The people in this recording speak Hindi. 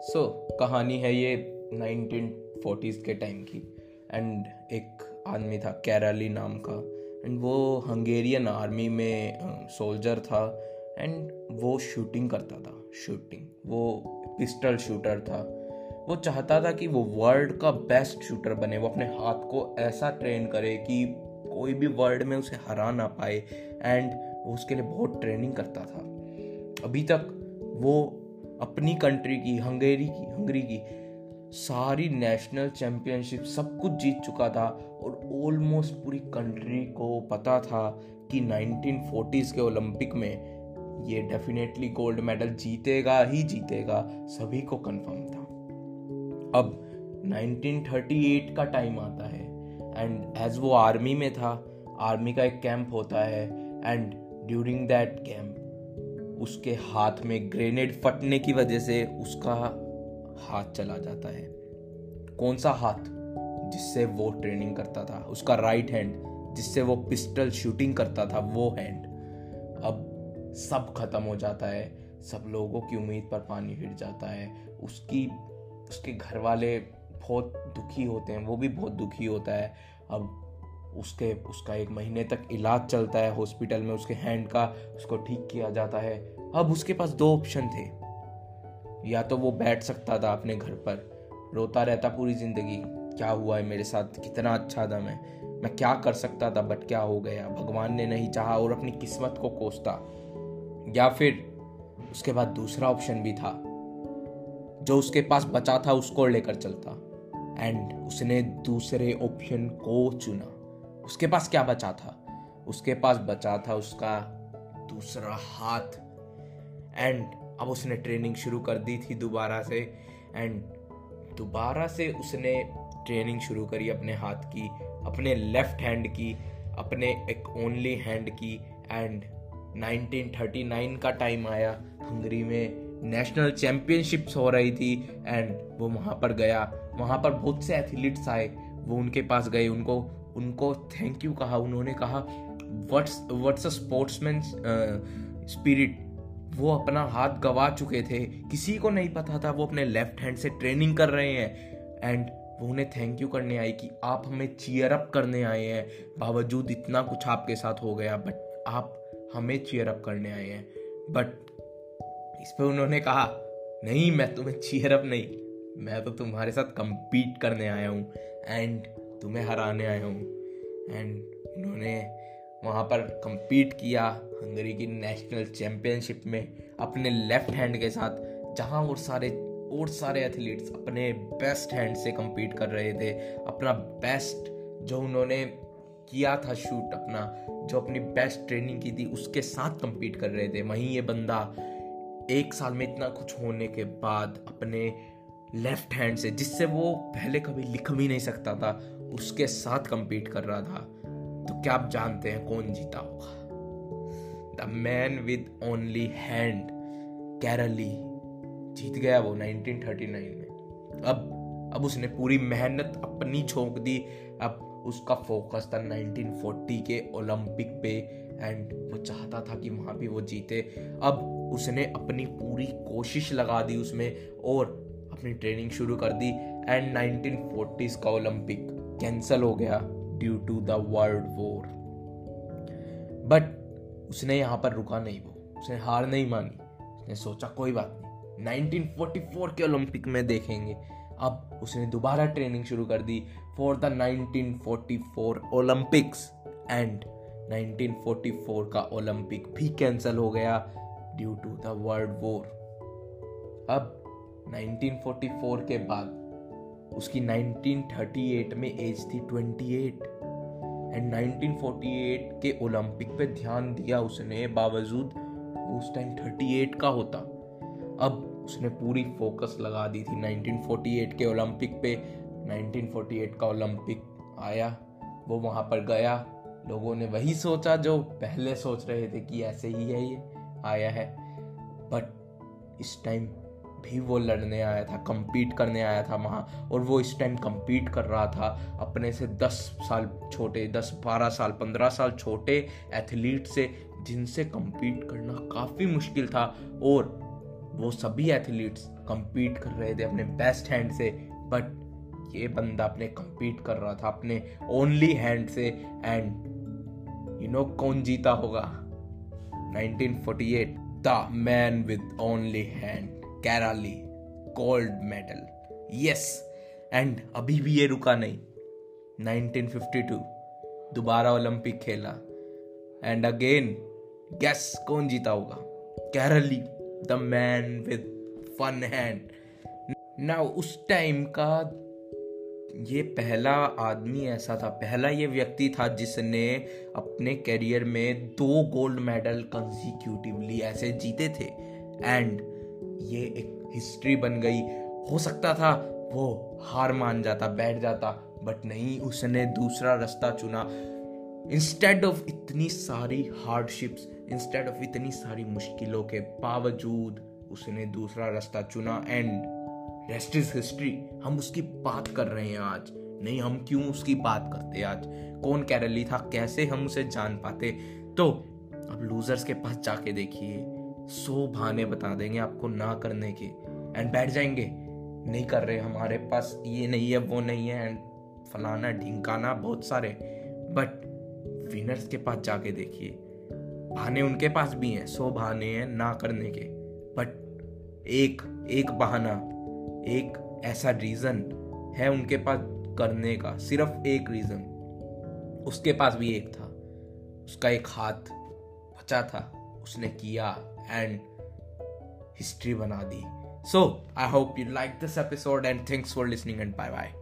सो so, कहानी है ये 1940s के टाइम की। एंड एक आदमी था कैराली नाम का। एंड वो हंगेरियन आर्मी में सोल्जर था। एंड वो शूटिंग करता था शूटिंग वो पिस्टल शूटर था। वो चाहता था कि वो वर्ल्ड का बेस्ट शूटर बने। वो अपने हाथ को ऐसा ट्रेन करे कि कोई भी वर्ल्ड में उसे हरा ना पाए। एंड वो उसके लिए बहुत ट्रेनिंग करता था। अभी तक वो अपनी कंट्री की, हंगेरी की, हंगरी की, सारी नेशनल चैंपियनशिप सब कुछ जीत चुका था और ऑलमोस्ट पूरी कंट्री को पता था कि 1940s के ओलंपिक में ये डेफिनेटली गोल्ड मेडल जीतेगा ही जीतेगा, सभी को कंफर्म था। अब 1938 का टाइम आता है एंड एज वो आर्मी में था आर्मी का एक कैंप होता है एंड ड्यूरिंग दैट कैंप उसके हाथ में ग्रेनेड फटने की वजह से उसका हाथ चला जाता है। कौन सा हाथ? जिससे वो ट्रेनिंग करता था। उसका राइट हैंड जिससे वो पिस्टल शूटिंग करता था, वो हैंड अब सब खत्म हो जाता है। सब लोगों की उम्मीद पर पानी फिर जाता है। उसकी, उसके घर वाले बहुत दुखी होते हैं। वो भी बहुत दुखी होता है। अब उसके, उसका एक महीने तक इलाज चलता है हॉस्पिटल में, उसके हैंड का, उसको ठीक किया जाता है। अब उसके पास दो ऑप्शन थे। या तो वो बैठ सकता था अपने घर पर, रोता रहता पूरी ज़िंदगी, क्या हुआ है मेरे साथ? कितना अच्छा था मैं। मैं क्या कर सकता था, बट क्या हो गया? भगवान ने नहीं चाहा और अपनी किस्मत को कोसता। या फिर उसके बाद दूसरा ऑप्शन भी था, जो उसके पास बचा था, उसको लेकर चलता। एंड उसने दूसरे ऑप्शन को चुना। उसके पास क्या बचा था? उसके पास बचा था उसका दूसरा हाथ। एंड अब उसने ट्रेनिंग शुरू कर दी थी दोबारा से। एंड दोबारा से उसने ट्रेनिंग शुरू करी अपने हाथ की, अपने लेफ़्ट हैंड की, अपने एक ओनली हैंड की। एंड 1939 का टाइम आया। हंगरी में नेशनल चैम्पियनशिप्स हो रही थी। एंड वो वहाँ पर गया। वहाँ पर बहुत से एथलीट्स आए। वो उनके पास गए। उनको उनको थैंक यू कहा, उन्होंने कहा what's what's a sportsman spirit वो अपना हाथ गवा चुके थे। किसी को नहीं पता था, वो अपने लेफ़्ट हैंड से ट्रेनिंग कर रहे हैं। एंड वो उन्हें थैंक यू करने आई कि आप हमें चीयर अप करने आए हैं। बावजूद इतना कुछ आपके साथ हो गया बट आप हमें चीयर अप करने आए हैं। बट इस पर उन्होंने कहा, नहीं, मैं तुम्हें चीयर अप नहीं, मैं तो तुम्हारे साथ compete करने आया हूँ। एंड तुम्हें हराने आया हूँ। एंड उन्होंने वहाँ पर compete किया हंगरी की नेशनल चैम्पियनशिप में अपने लेफ़्ट हैंड के साथ, जहाँ और सारे और सारे एथलीट्स अपने बेस्ट हैंड से compete कर रहे थे। अपना बेस्ट जो उन्होंने किया था शूट अपना, जो अपनी बेस्ट ट्रेनिंग की थी, उसके साथ कम्पीट कर रहे थे। वहीं ये बंदा एक साल में इतना कुछ होने के बाद अपने लेफ़्ट हैंड से, जिससे वो पहले कभी लिख भी नहीं सकता था उसके साथ कंपीट कर रहा था तो क्या आप जानते हैं कौन जीता होगा? The man with only hand Karoly जीत गया वो 1939 में। अब अब उसने पूरी मेहनत अपनी झोंक दी, अब उसका फोकस था 1940 के ओलंपिक पे एंड वो चाहता था कि वहाँ भी वो जीते। अब उसने अपनी पूरी कोशिश लगा दी उसमें, और अपनी ट्रेनिंग शुरू कर दी एंड 1940s का ओलंपिक कैंसिल हो गया due to the world war but उसने यहाँ पर रुका नहीं वो। उसने हार नहीं मानी। उसने सोचा, कोई बात नहीं। 1944 के ओलंपिक में देखेंगे। अब उसने दोबारा ट्रेनिंग शुरू कर दी फॉर द 1944 ओलंपिक्स एंड 1944 का ओलंपिक भी कैंसिल हो गया due to the world war अब 1944 के बाद उसकी 1938 में एज थी 28 एंड 1948 के ओलंपिक पे ध्यान दिया उसने, बावजूद उस टाइम 38 का होता। अब उसने पूरी फोकस लगा दी थी 1948 के ओलंपिक पे। 1948 का ओलंपिक आया, वो वहाँ पर गया। लोगों ने वही सोचा जो पहले सोच रहे थे कि ऐसे ही है ये, आया है। बट इस टाइम भी वो लड़ने आया था कम्पीट करने आया था वहाँ, और वो इस टाइम compete कर रहा था अपने से दस साल छोटे, दस बारह साल, पंद्रह साल छोटे एथलीट से, जिनसे कम्पीट करना काफ़ी मुश्किल था। और वो सभी एथलीट्स compete कर रहे थे अपने बेस्ट हैंड से बट ये बंदा अपने compete कर रहा था अपने ओनली हैंड से एंड यू नो कौन जीता होगा? 1948 the man with only hand Karoly gold medal yes and अभी भी ये रुका नहीं. 1952 दोबारा ओलंपिक खेला. एंड अगेन गैस कौन जीता होगा? Karoly the man with one hand ना उस टाइम का ये पहला आदमी ऐसा था. पहला ये व्यक्ति था जिसने अपने करियर में दो गोल्ड मेडल कंसिक्यूटिवली ऐसे जीते थे. एंड ये एक हिस्ट्री बन गई। हो सकता था वो हार मान जाता, बैठ जाता बट नहीं, उसने दूसरा रास्ता चुना। इंस्टेड ऑफ़ इतनी सारी हार्डशिप्स इंस्टेड ऑफ़ इतनी सारी मुश्किलों के बावजूद उसने दूसरा रास्ता चुना। एंड रेस्ट इज़ हिस्ट्री हम उसकी बात कर रहे हैं आज। नहीं, हम क्यों उसकी बात करते आज? कौन कैरली था? कैसे हम उसे जान पाते? तो अब लूजर्स के पास जाके देखिए। सो बहाने बता देंगे आपको ना करने के। एंड बैठ जाएँगे। नहीं कर रहे हमारे पास ये नहीं है, वो नहीं है एंड फलाना ढिंकाना बहुत सारे। बट विनर्स के पास जाके देखिए। बहाने उनके पास भी हैं, सो बहाने हैं ना करने के। बट एक एक बहाना, एक ऐसा रीजन है उनके पास करने का, सिर्फ़ एक रीजन उसके पास भी एक था। उसका एक हाथ बचा था। उसने किया एंड हिस्ट्री बना दी. So I hope you like this episode and thanks for listening and bye bye